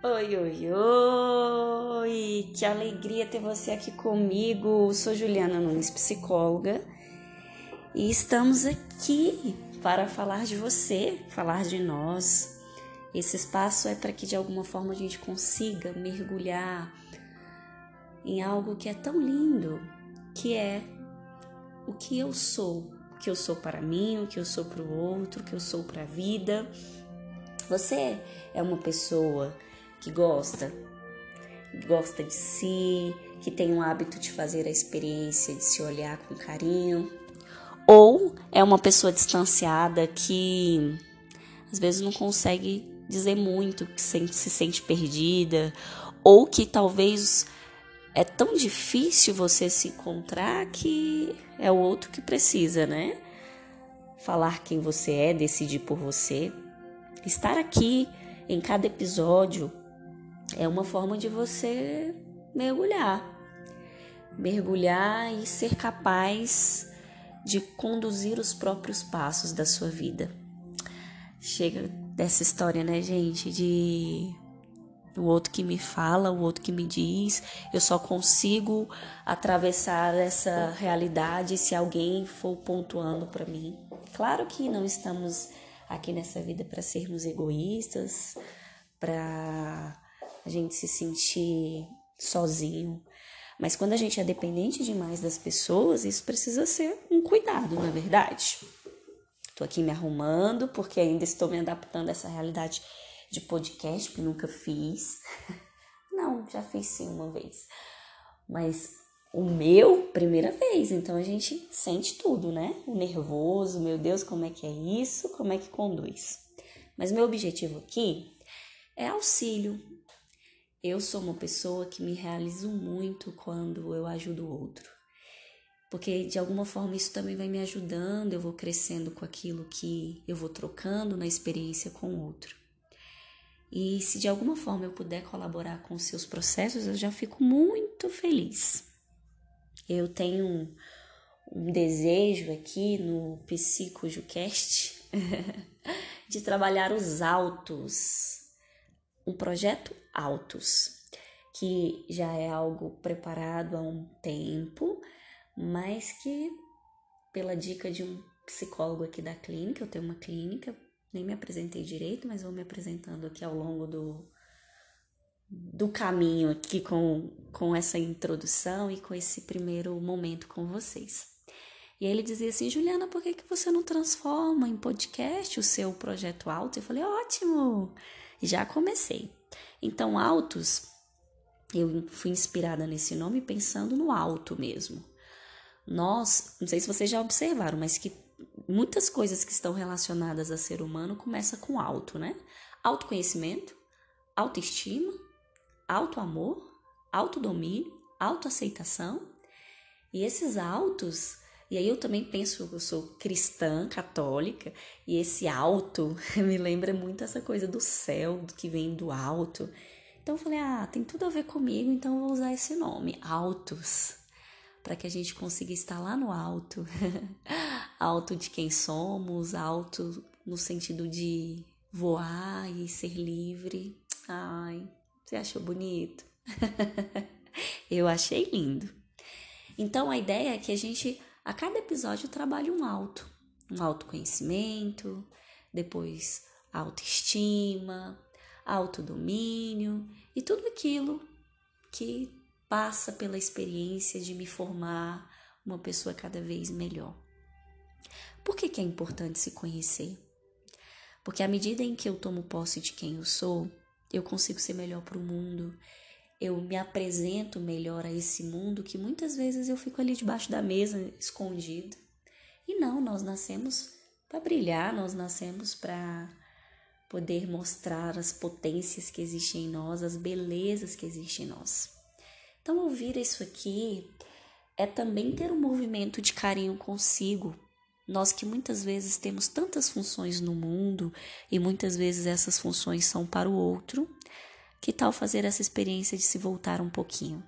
Oi, oi, oi! Que alegria ter você aqui comigo. Sou Juliana Nunes, psicóloga, e estamos aqui para falar de você, falar de nós. Esse espaço é para que de alguma forma a gente consiga mergulhar em algo que é tão lindo, que é o que eu sou, o que eu sou para mim, o que eu sou para o outro, o que eu sou para a vida. Você é uma pessoa que gosta, gosta de si, que tem o hábito de fazer a experiência de se olhar com carinho, ou é uma pessoa distanciada que às vezes não consegue dizer muito, que se sente perdida, ou que talvez é tão difícil você se encontrar que é o outro que precisa, né? Falar quem você é, decidir por você. Estar aqui em cada episódio é uma forma de você mergulhar. Mergulhar e ser capaz de conduzir os próprios passos da sua vida. Chega dessa história, né, gente, de o outro que me fala, o outro que me diz. Eu só consigo atravessar essa realidade se alguém for pontuando para mim. Claro que não estamos aqui nessa vida para sermos egoístas, para gente se sentir sozinho. Mas quando a gente é dependente demais das pessoas, isso precisa ser um cuidado, na é verdade. Tô aqui me arrumando porque ainda estou me adaptando a essa realidade de podcast que nunca fiz. Não, já fiz sim uma vez. Mas o meu, primeira vez. Então a gente sente tudo, né? O nervoso, meu Deus, como é que é isso? Como é que conduz? Mas meu objetivo aqui é auxílio. Eu sou uma pessoa que me realizo muito quando eu ajudo o outro. Porque de alguma forma isso também vai me ajudando, eu vou crescendo com aquilo que eu vou trocando na experiência com o outro. E se de alguma forma eu puder colaborar com os seus processos, eu já fico muito feliz. Eu tenho um, um desejo aqui no PsicoJucast de trabalhar os autos, um projeto autos, que já é algo preparado há um tempo, mas que pela dica de um psicólogo aqui da clínica, eu tenho uma clínica nem me apresentei direito, mas vou me apresentando aqui ao longo do, do caminho aqui com, com essa introdução e com esse primeiro momento com vocês. E aí ele dizia assim, Juliana, por que, que você não transforma em podcast o seu projeto alto? Eu falei, ótimo! Já comecei. Então, altos, eu fui inspirada nesse nome pensando no alto mesmo. Nós, não sei se vocês já observaram, mas que muitas coisas que estão relacionadas a ser humano começa com alto, né? Autoconhecimento, autoestima, autoamor, autodomínio, autoaceitação. E esses autos, e aí eu também penso, eu sou cristã, católica, e esse alto me lembra muito essa coisa do céu, do que vem do alto. Então eu falei, ah, tem tudo a ver comigo, então eu vou usar esse nome, altos para que a gente consiga estar lá no alto, alto de quem somos, alto no sentido de voar e ser livre. Ai, você achou bonito? Eu achei lindo. Então a ideia é que a gente, a cada episódio, trabalhe um alto, um autoconhecimento, depois autoestima, autodomínio e tudo aquilo que passa pela experiência de me formar uma pessoa cada vez melhor. Por que, que é importante se conhecer? Porque à medida em que eu tomo posse de quem eu sou, eu consigo ser melhor para o mundo, eu me apresento melhor a esse mundo que muitas vezes eu fico ali debaixo da mesa, escondido. E não, nós nascemos para brilhar, nós nascemos para poder mostrar as potências que existem em nós, as belezas que existem em nós. Então, ouvir isso aqui é também ter um movimento de carinho consigo. Nós que muitas vezes temos tantas funções no mundo e muitas vezes essas funções são para o outro, que tal fazer essa experiência de se voltar um pouquinho?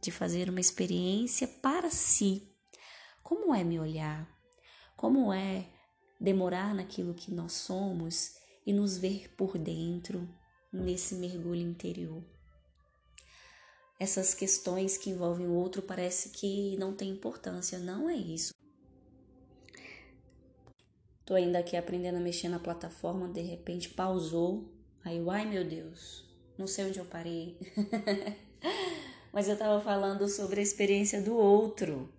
De fazer uma experiência para si. Como é me olhar? Como é demorar naquilo que nós somos e nos ver por dentro, nesse mergulho interior. Essas questões que envolvem o outro parece que não tem importância, não é isso. Tô ainda aqui aprendendo a mexer na plataforma, de repente pausou. Aí ai meu Deus, não sei onde eu parei. Mas eu tava falando sobre a experiência do outro.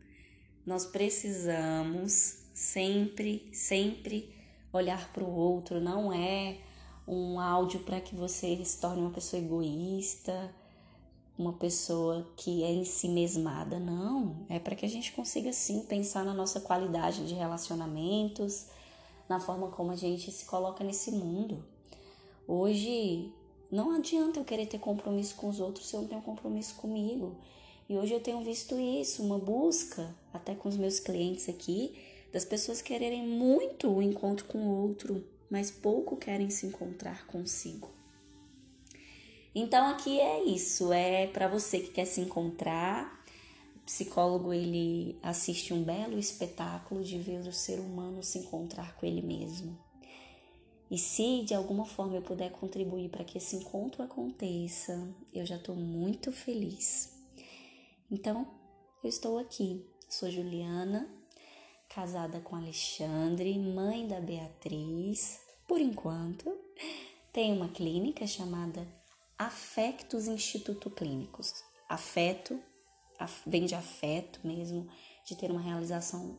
Nós precisamos sempre, sempre olhar para o outro, não é um áudio para que você se torne uma pessoa egoísta, uma pessoa que é em si mesmada, não. É para que a gente consiga sim pensar na nossa qualidade de relacionamentos, na forma como a gente se coloca nesse mundo. Hoje não adianta eu querer ter compromisso com os outros se eu não tenho compromisso comigo. E hoje eu tenho visto isso, uma busca, até com os meus clientes aqui, das pessoas quererem muito o encontro com o outro, mas pouco querem se encontrar consigo. Então aqui é isso, é para você que quer se encontrar. O psicólogo ele assiste um belo espetáculo de ver o ser humano se encontrar com ele mesmo. E se de alguma forma eu puder contribuir para que esse encontro aconteça, eu já estou muito feliz. Então, eu estou aqui. Sou Juliana, casada com Alexandre, mãe da Beatriz, por enquanto. Tenho uma clínica chamada Afectos Instituto Clínicos. Afeto, af, vem de afeto mesmo, de ter uma realização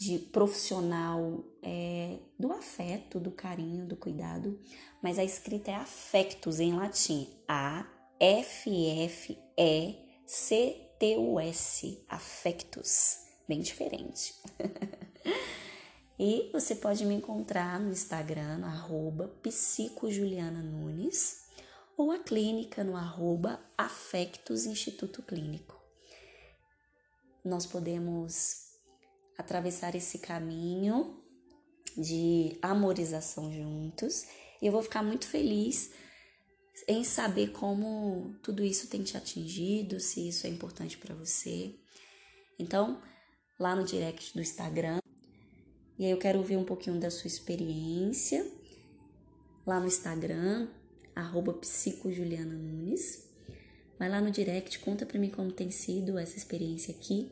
de profissional é, do afeto, do carinho, do cuidado, mas a escrita é afectos em latim. A F F E C T U S, afectos bem diferente. e você pode me encontrar no Instagram, no psicojuliananunes, ou a clínica no arroba Afectos Instituto Clínico. Nós podemos atravessar esse caminho de amorização juntos e eu vou ficar muito feliz em saber como tudo isso tem te atingido, se isso é importante para você. Então, lá no direct do Instagram. E aí eu quero ver um pouquinho da sua experiência lá no Instagram, arroba psicojuliananunes. Vai lá no direct, conta pra mim como tem sido essa experiência aqui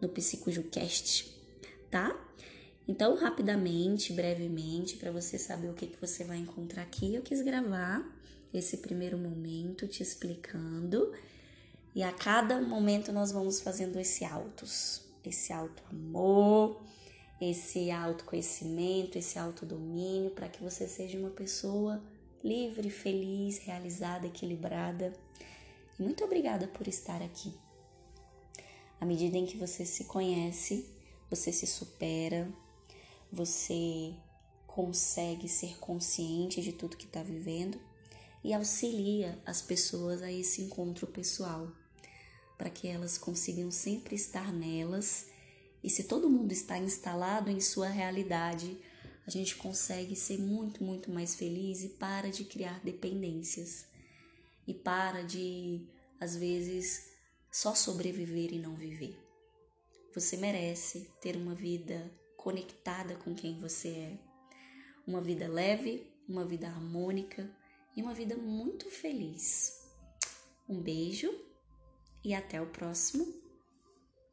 no PsicojuCast, tá? Então, rapidamente, brevemente, para você saber o que, que você vai encontrar aqui, eu quis gravar esse primeiro momento te explicando. E a cada momento nós vamos fazendo esse autos esse auto-amor, esse autoconhecimento, esse autodomínio, para que você seja uma pessoa livre, feliz, realizada, equilibrada. Muito obrigada por estar aqui. À medida em que você se conhece, você se supera, você consegue ser consciente de tudo que está vivendo e auxilia as pessoas a esse encontro pessoal para que elas consigam sempre estar nelas. E se todo mundo está instalado em sua realidade, a gente consegue ser muito, muito mais feliz e para de criar dependências. E para de, às vezes, só sobreviver e não viver. Você merece ter uma vida conectada com quem você é. Uma vida leve, uma vida harmônica e uma vida muito feliz. Um beijo e até o próximo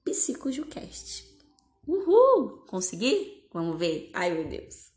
PsicoJucast. Uhul! Consegui? Vamos ver? Ai meu Deus!